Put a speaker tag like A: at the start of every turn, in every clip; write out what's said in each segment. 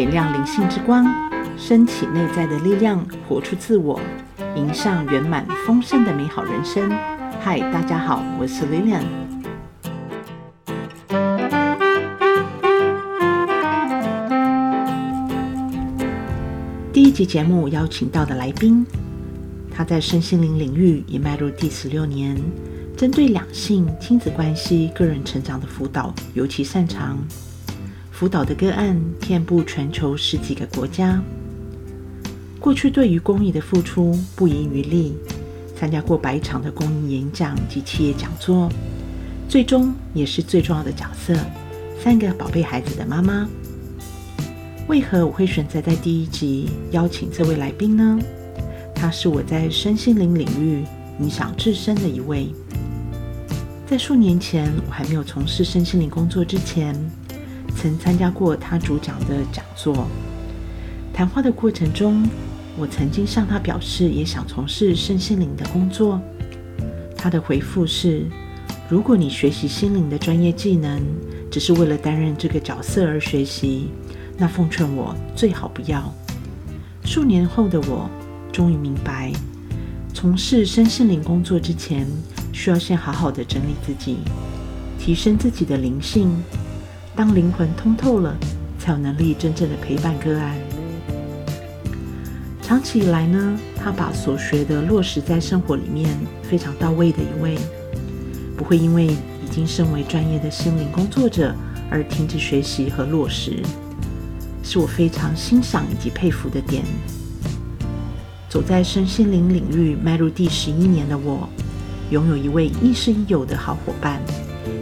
A: 点亮灵性之光，升起内在的力量，活出自我，迎向圆满丰盛的美好人生。嗨，大家好，我是 Lilian。第一集节目邀请到的来宾，他在身心灵领域已迈入第十六年，针对两性、亲子关系、个人成长的辅导尤其擅长。辅导的个案遍布全球十几个国家。过去对于公益的付出不遗余力，参加过百场的公益演讲及企业讲座，最终也是最重要的角色——三个宝贝孩子的妈妈。为何我会选择在第一集邀请这位来宾呢？他是我在身心灵领域影响至深的一位。在数年前，我还没有从事身心灵工作之前，曾参加过他主讲的讲座，谈话的过程中，我曾经向他表示也想从事身心灵的工作。他的回复是：如果你学习心灵的专业技能，只是为了担任这个角色而学习，那奉劝我最好不要。数年后的我，终于明白，从事身心灵工作之前，需要先好好的整理自己，提升自己的灵性。当灵魂通透了，才有能力真正的陪伴个案。长期以来呢，他把所学的落实在生活里面，非常到位的一位，不会因为已经身为专业的心灵工作者而停止学习和落实，是我非常欣赏以及佩服的点。走在身心灵领域迈入第十一年的我，拥有一位亦师亦友的好伙伴，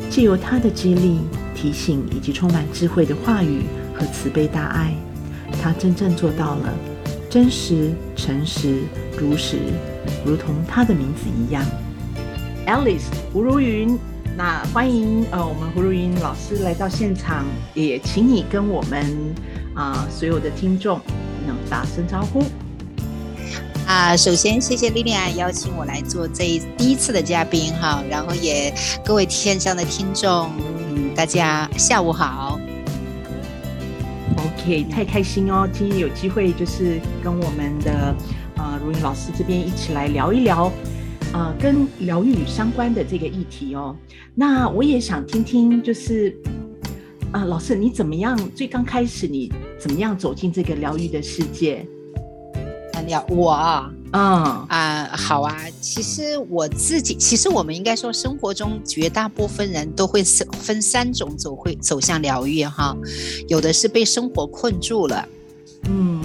A: 借由他的激励。提醒以及充满智慧的话语和慈悲大爱，他真正做到了真实、诚实、如实，如同他的名字一样。Alice 胡如云，那欢迎呃我们胡如云老师来到现场，也请你跟我们啊、呃、所有的听众能打声招呼。
B: 啊，首先谢谢莉莉安邀请我来做这一第一次的嘉宾哈，然后也各位线上的听众。嗯大家下午好。
A: OK，太开心哦！今天有机会就是跟我们的呃如云老师这边一起来聊一聊，呃，跟疗愈相关的这个议题哦。那我也想听听，就是啊、老师你怎么样？最刚开始你怎么样走进这个疗愈的世界？
B: 聊我啊。
A: 嗯
B: 啊、呃，好啊。其实我自己，其实我们应该说，生活中绝大部分人都会分三种走会走向疗愈哈。有的是被生活困住了，嗯，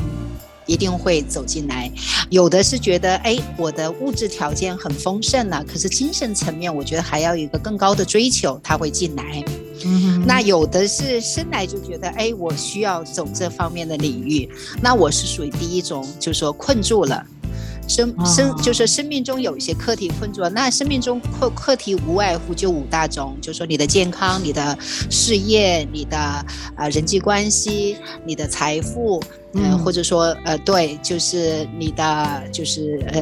B: 一定会走进来；有的是觉得，哎，我的物质条件很丰盛了，可是精神层面，我觉得还要有一个更高的追求，他会进来。嗯，那有的是生来就觉得，哎，我需要走这方面的领域。那我是属于第一种，就是说困住了。生生就是生命中有一些课题困住了，那生命中课课题无外乎就五大种，就是说你的健康、你的事业、你的呃人际关系、你的财富，呃、嗯，或者说呃对，就是你的就是呃，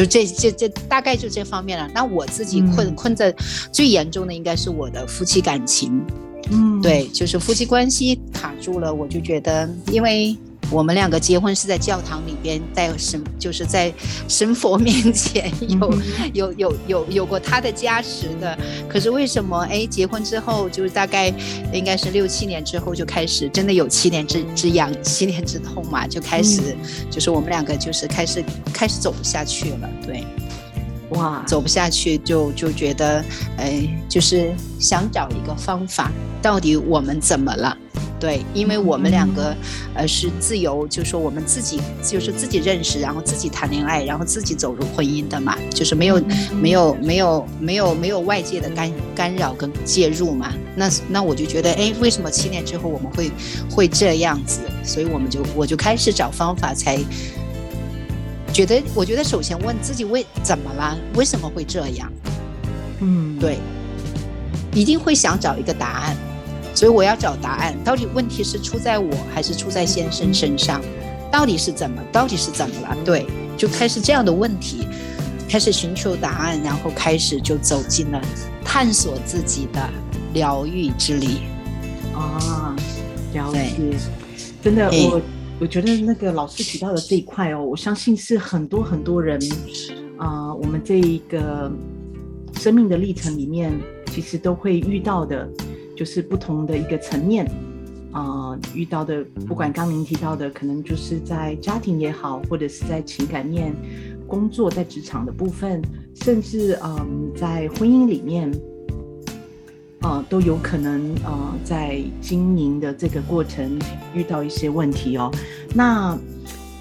B: 就这这这大概就这方面了。那我自己困、嗯、困在最严重的应该是我的夫妻感情，嗯，对，就是夫妻关系卡住了，我就觉得因为。我们两个结婚是在教堂里边，在神就是在神佛面前有有有有有过他的加持的。可是为什么哎，结婚之后就是大概应该是六七年之后就开始真的有七年之之痒，七年之痛嘛，就开始就是我们两个就是开始开始走不下去了，对，哇，走不下去就就觉得哎，就是想找一个方法，到底我们怎么了？对，因为我们两个，呃，是自由，就是说我们自己就是自己认识，然后自己谈恋爱，然后自己走入婚姻的嘛，就是没有没有没有没有没有外界的干干扰跟介入嘛。那那我就觉得，哎，为什么七年之后我们会会这样子？所以我们就我就开始找方法，才觉得，我觉得首先问自己为怎么了？为什么会这样？嗯，对，一定会想找一个答案。所以我要找答案，到底问题是出在我还是出在先生身上？到底是怎么？到底是怎么了？对，就开始这样的问题，开始寻求答案，然后开始就走进了探索自己的疗愈之旅。
A: 啊，了解。真的，我我觉得那个老师提到的这一块哦，我相信是很多很多人啊、呃，我们这一个生命的历程里面，其实都会遇到的，就是不同的一个层面啊、遇到的，不管刚您提到的，可能就是在家庭也好，或者是在情感面、工作、在职场的部分，甚至嗯、在婚姻里面。呃，都有可能呃，在经营的这个过程遇到一些问题哦。那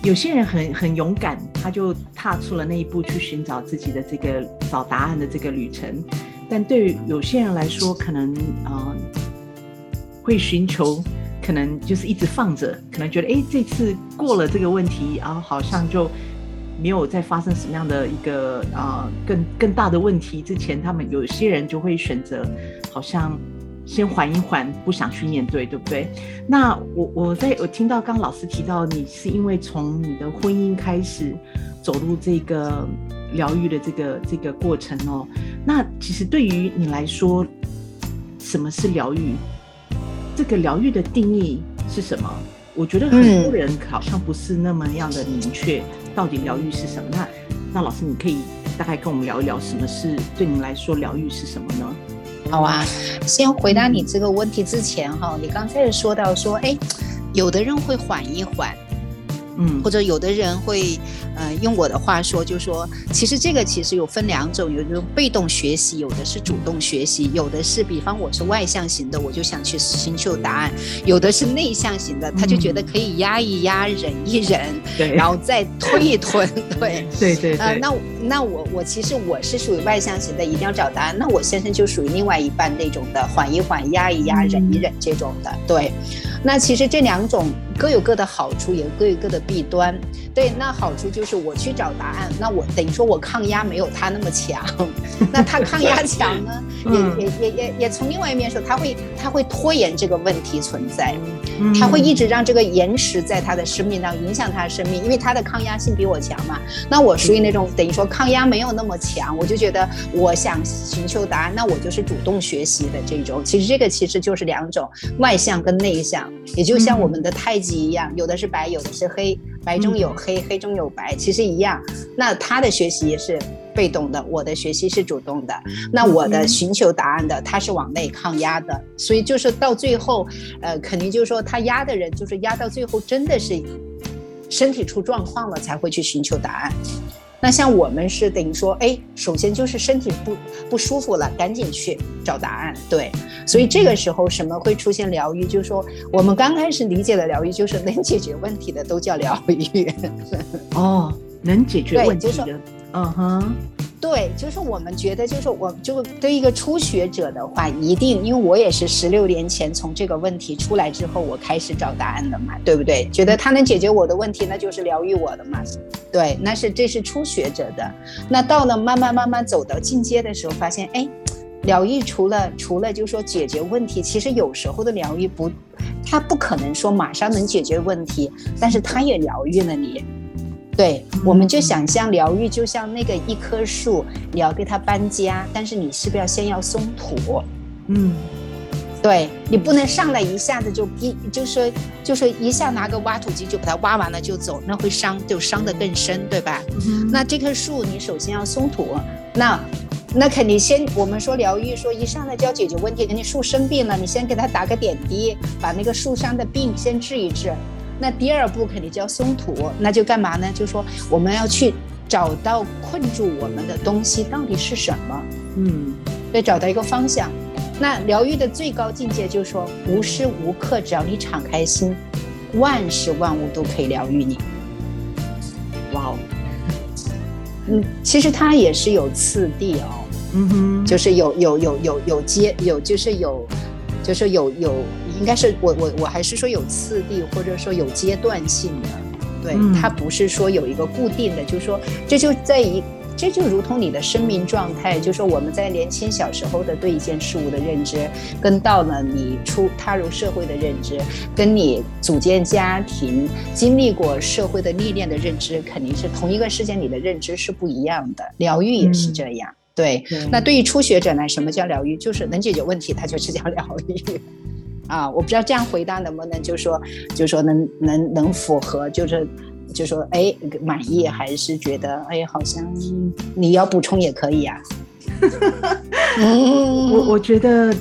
A: 有些人很很勇敢，他就踏出了那一步去寻找自己的这个找答案的这个旅程。但对于有些人来说，可能呃会寻求，可能就是一直放着，可能觉得哎，这次过了这个问题，然后好像就。没有再发生什么样的一个啊、更更大的问题之前，他们有些人就会选择好像先缓一缓，不想去面对，对不对？那我我在我听到刚老师提到，你是因为从你的婚姻开始走入这个疗愈的这个这个过程哦。那其实对于你来说，什么是疗愈？这个疗愈的定义是什么？我觉得很多人好像不是那么样的明确。到底疗愈是什么？那那老师，你可以大概跟我们聊一聊，什么是对你来说疗愈是什么呢？
B: 好啊，先回答你这个问题之前哈，你刚才也说到说，哎，有的人会缓一缓。嗯，或者有的人会，呃，用我的话说，就说，其实这个其实有分两种，有一种被动学习，有的是主动学习，有的是，比方我是外向型的，我就想去寻求答案；有的是内向型的，他就觉得可以压一压，忍一忍，对，然后再吞一吞，对，
A: 对对对。
B: 呃，那那我我其实我是属于外向型的，一定要找答案。那我先生就属于另外一半那种的，缓一缓，压一压，忍一忍这种的，对。那其实这两种各有各的好处，也各有各的弊端。对，那好处就是我去找答案，那我等于说我抗压没有他那么强。那他抗压强呢，也也也也也从另外一面说，他会他会拖延这个问题存在，他会一直让这个延迟在他的生命当中影响他的生命，因为他的抗压性比我强嘛。那我属于那种等于说抗压没有那么强，我就觉得我想寻求答案，那我就是主动学习的这种。其实这个其实就是两种外向跟内向。也就像我们的太极一样，有的是白，有的是黑，白中有黑，黑中有白，其实一样。那他的学习也是被动的，我的学习是主动的。那我的寻求答案的，他是往内抗压的。所以就是到最后，呃，肯定就是说他压的人，就是压到最后真的是身体出状况了，才会去寻求答案。那像我们是等于说，哎，首先就是身体不不舒服了，赶紧去找答案。对，所以这个时候什么会出现疗愈？就是说，我们刚开始理解的疗愈，就是能解决问题的都叫疗愈。
A: 哦，能解决问题的，嗯哼。
B: 对，就是我们觉得，就是我就对一个初学者的话，一定，因为我也是十六年前从这个问题出来之后，我开始找答案的嘛，对不对？觉得他能解决我的问题，那就是疗愈我的嘛。对，那是这是初学者的。那到了慢慢慢慢走到进阶的时候，发现，哎，疗愈除了除了就是说解决问题，其实有时候的疗愈不，他不可能说马上能解决问题，但是他也疗愈了你。对，我们就想象疗愈，就像那个一棵树，你要给它搬家，但是你是不是要先要松土？嗯，对，你不能上来一下子就一就说就说一下拿个挖土机就把它挖完了就走，那会伤就伤得更深，对吧？嗯、那这棵树你首先要松土，那那肯定先我们说疗愈，说一上来就要解决问题，给你树生病了，你先给它打个点滴，把那个树上的病先治一治。那第二步肯定就要松土，那就干嘛呢？就说我们要去找到困住我们的东西到底是什么，嗯，得找到一个方向。那疗愈的最高境界就是说，无时无刻只要你敞开心，万事万物都可以疗愈你。哇哦，嗯，其实它也是有次第哦，嗯哼，就是有有有有有接有就是有。就是有有，应该是我我我还是说有次第，或者说有阶段性的，对，它不是说有一个固定的，就是说这就在一，这就如同你的生命状态，就是说我们在年轻小时候的对一件事物的认知，跟到了你出踏入社会的认知，跟你组建家庭、经历过社会的历练的认知，肯定是同一个事件里的认知是不一样的。疗愈也是这样。嗯对，那对于初学者呢，什么叫疗愈？就是能解决问题，它就是叫疗愈。啊，我不知道这样回答能不能，就是说，就是说能能能符合，就是就说，哎，满意还是觉得，哎，好像你要补充也可以啊。
A: 我我觉得，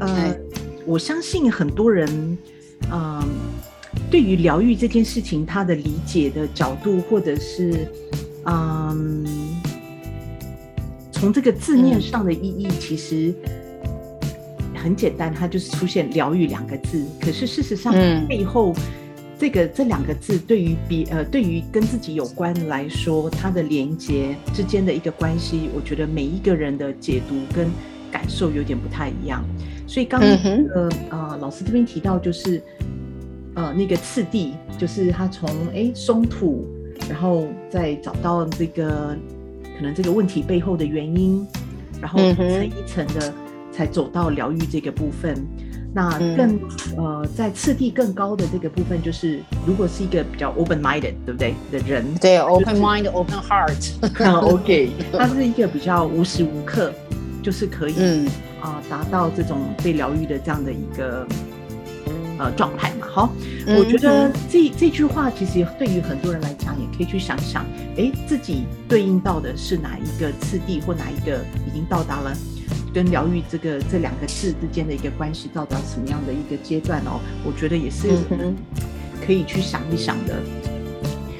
A: 呃，我相信很多人，嗯、呃，对于疗愈这件事情，他的理解的角度，或者是，嗯、呃，从这个字面上的意义，其实。很简单，它就是出现“疗愈”两个字。可是事实上，背后这个、嗯、这两个字对于比呃，对于跟自己有关来说，它的连接之间的一个关系，我觉得每一个人的解读跟感受有点不太一样。所以刚刚呃呃，老师这边提到就是呃那个次第，就是他从哎松土，然后再找到这个可能这个问题背后的原因，然后一层一层的。才走到疗愈这个部分，那更、嗯、呃，在次第更高的这个部分，就是如果是一个比较 open minded，对不对的人？
B: 对，open mind, open heart，OK，
A: 他是一个比较无时无刻就是可以啊、嗯呃、达到这种被疗愈的这样的一个呃状态嘛。好，嗯、我觉得这这句话其实对于很多人来讲，也可以去想想，哎，自己对应到的是哪一个次第，或哪一个已经到达了。跟疗愈这个这两个字之间的一个关系，到达什么样的一个阶段哦？我觉得也是可以去想一想的。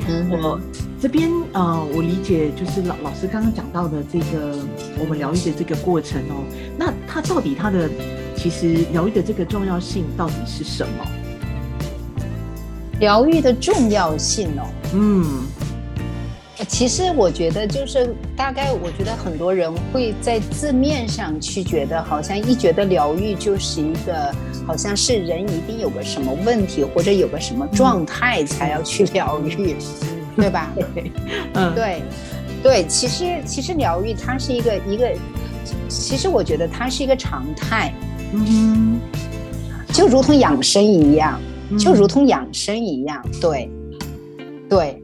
A: 嗯，我这边呃，我理解就是老老师刚刚讲到的这个我们疗愈的这个过程哦，那它到底它的其实疗愈的这个重要性到底是什么？
B: 疗愈的重要性哦，嗯。其实我觉得，就是大概，我觉得很多人会在字面上去觉得，好像一觉得疗愈就是一个，好像是人一定有个什么问题或者有个什么状态才要去疗愈，对吧？嗯，对，对，其实其实疗愈它是一个一个，其实我觉得它是一个常态，嗯，就如同养生一样，就如同养生一样，对，对。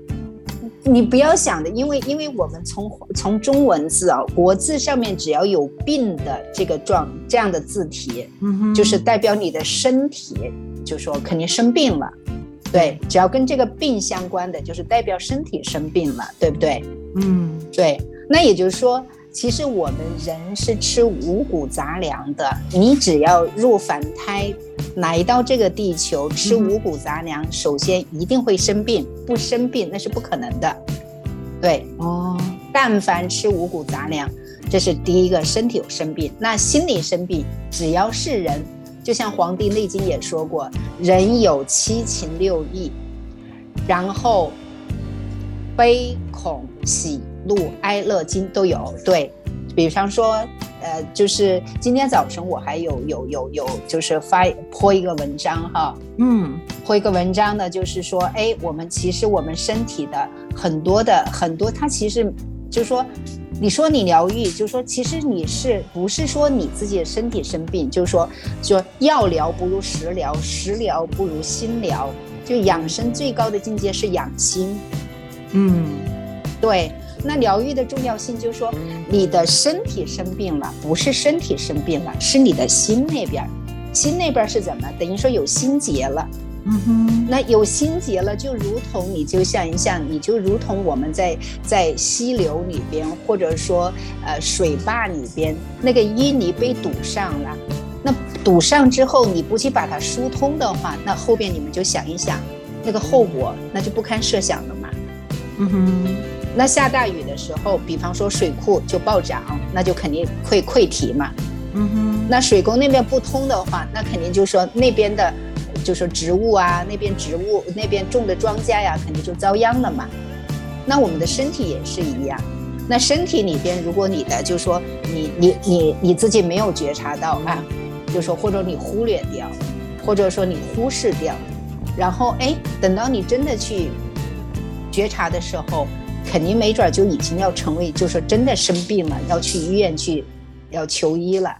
B: 你不要想的，因为因为我们从从中文字啊，国字上面只要有病的这个状这样的字体，嗯哼，就是代表你的身体，就说肯定生病了，对，只要跟这个病相关的，就是代表身体生病了，对不对？嗯，对。那也就是说，其实我们人是吃五谷杂粮的，你只要入凡胎。来到这个地球吃五谷杂粮，首先一定会生病，不生病那是不可能的。对哦，但凡吃五谷杂粮，这是第一个身体有生病。那心理生病，只要是人，就像《黄帝内经》也说过，人有七情六欲，然后悲恐喜怒哀乐惊都有。对，比方说。呃，就是今天早晨我还有有有有，就是发泼一个文章哈，嗯，泼一个文章呢，就是说，哎，我们其实我们身体的很多的很多，它其实就是说，你说你疗愈，就是说，其实你是不是说你自己的身体生病，就是说，说药疗不如食疗，食疗不如心疗，就养生最高的境界是养心，嗯，对。那疗愈的重要性就是说，你的身体生病了，不是身体生病了，是你的心那边，心那边是怎么？等于说有心结了。嗯哼。那有心结了，就如同你就像一像，你就如同我们在在溪流里边，或者说呃水坝里边，那个淤泥被堵上了，那堵上之后，你不去把它疏通的话，那后边你们就想一想，那个后果那就不堪设想了嘛。嗯哼。那下大雨的时候，比方说水库就暴涨，那就肯定会溃堤嘛。嗯哼。那水沟那边不通的话，那肯定就是说那边的，就是说植物啊，那边植物那边种的庄稼呀，肯定就遭殃了嘛。那我们的身体也是一样。那身体里边，如果你的就是说你你你你自己没有觉察到啊，就是说或者你忽略掉，或者说你忽视掉，然后哎，等到你真的去觉察的时候。肯定没准就已经要成为，就是真的生病了，要去医院去，要求医了，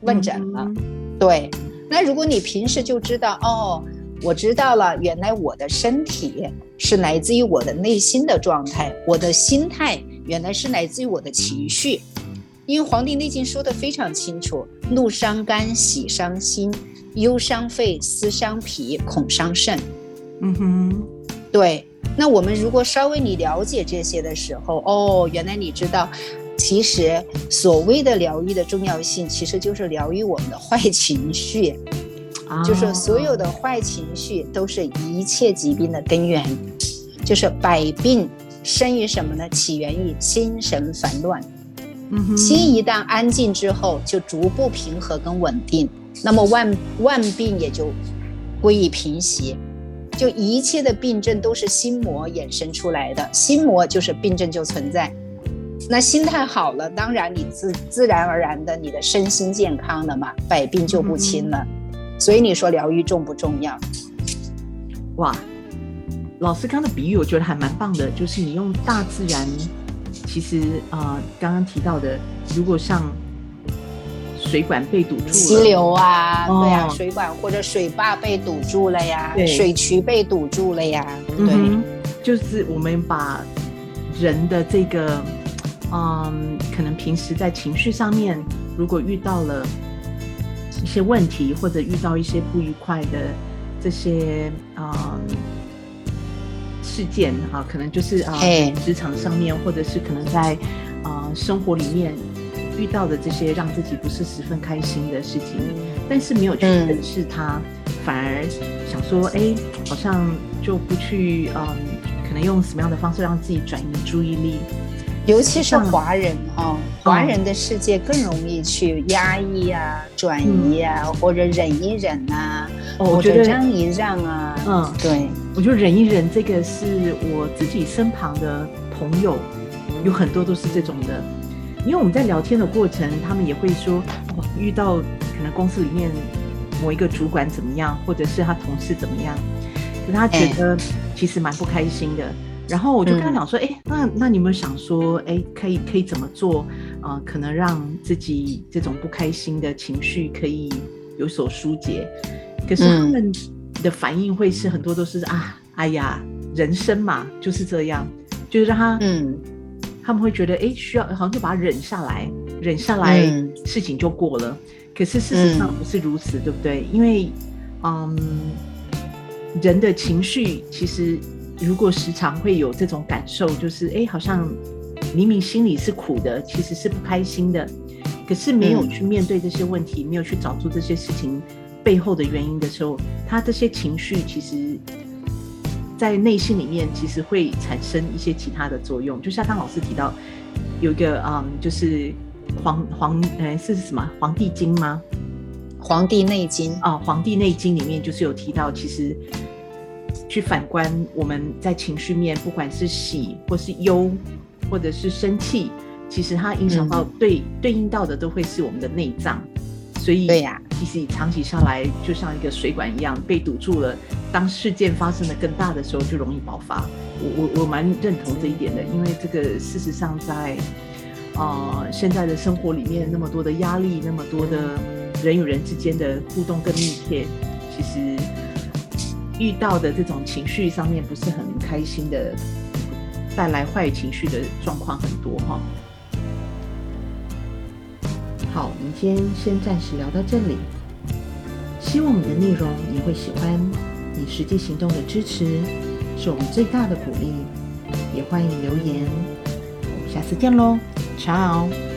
B: 问诊了。嗯、对，那如果你平时就知道，哦，我知道了，原来我的身体是来自于我的内心的状态，我的心态原来是来自于我的情绪，因为《黄帝内经》说的非常清楚，怒伤肝，喜伤心，忧伤肺、思伤脾、恐伤肾。
A: 嗯哼，
B: 对。那我们如果稍微你了解这些的时候，哦，原来你知道，其实所谓的疗愈的重要性，其实就是疗愈我们的坏情绪，啊、就是所有的坏情绪都是一切疾病的根源，就是百病生于什么呢？起源于心神烦乱。嗯，心一旦安静之后，就逐步平和跟稳定，那么万万病也就归于平息。就一切的病症都是心魔衍生出来的，心魔就是病症就存在。那心态好了，当然你自自然而然的你的身心健康了嘛，百病就不侵了。嗯、所以你说疗愈重不重要？
A: 哇，老师刚的比喻我觉得还蛮棒的，就是你用大自然，其实啊、呃，刚刚提到的，如果像。水管被堵住了，
B: 溪流啊，哦、对呀、啊，水管或者水坝被堵住了呀，对。水渠被堵住了呀，对，
A: 嗯、就是我们把人的这个，嗯，可能平时在情绪上面，如果遇到了一些问题，或者遇到一些不愉快的这些嗯事件啊，可能就是啊，职、呃、场上面，或者是可能在啊、呃、生活里面。遇到的这些让自己不是十分开心的事情，但是没有去正视它，嗯、反而想说，哎，好像就不去，嗯，可能用什么样的方式让自己转移注意力？
B: 尤其是华人哈、哦，华人的世界更容易去压抑啊、转移啊，嗯、或者忍一忍啊，哦、我觉得让一让啊，
A: 嗯，对，我觉得忍一忍这个是我自己身旁的朋友有很多都是这种的。因为我们在聊天的过程，他们也会说，哦，遇到可能公司里面某一个主管怎么样，或者是他同事怎么样，可他觉得其实蛮不开心的。然后我就跟他讲说，哎、嗯，那那你有没有想说，哎，可以可以怎么做啊、呃？可能让自己这种不开心的情绪可以有所疏解。可是他们的反应会是很多都是啊，哎呀，人生嘛就是这样，就是让他嗯。他们会觉得，哎，需要好像就把它忍下来，忍下来，事情就过了。嗯、可是事实上不是如此，嗯、对不对？因为，嗯，人的情绪其实如果时常会有这种感受，就是，哎，好像明明心里是苦的，其实是不开心的，可是没有去面对这些问题，嗯、没有去找出这些事情背后的原因的时候，他这些情绪其实。在内心里面，其实会产生一些其他的作用。就像刚老师提到，有一个嗯，就是黄黄呃是什么《黄帝经》吗？
B: 《黄帝内经》
A: 啊，《黄帝内经》里面就是有提到，其实去反观我们在情绪面，不管是喜或是忧，或者是生气，其实它影响到对、嗯、对应到的都会是我们的内脏。所以，对呀，其实长期下来，就像一个水管一样被堵住了。当事件发生的更大的时候，就容易爆发。我我我蛮认同这一点的，因为这个事实上在，呃，现在的生活里面，那么多的压力，那么多的人与人之间的互动更密切，其实遇到的这种情绪上面不是很开心的，带来坏情绪的状况很多哈。好，我们今天先暂时聊到这里。希望我们的内容你会喜欢，实际行动的支持是我们最大的鼓励。也欢迎留言，我们下次见喽，Ciao。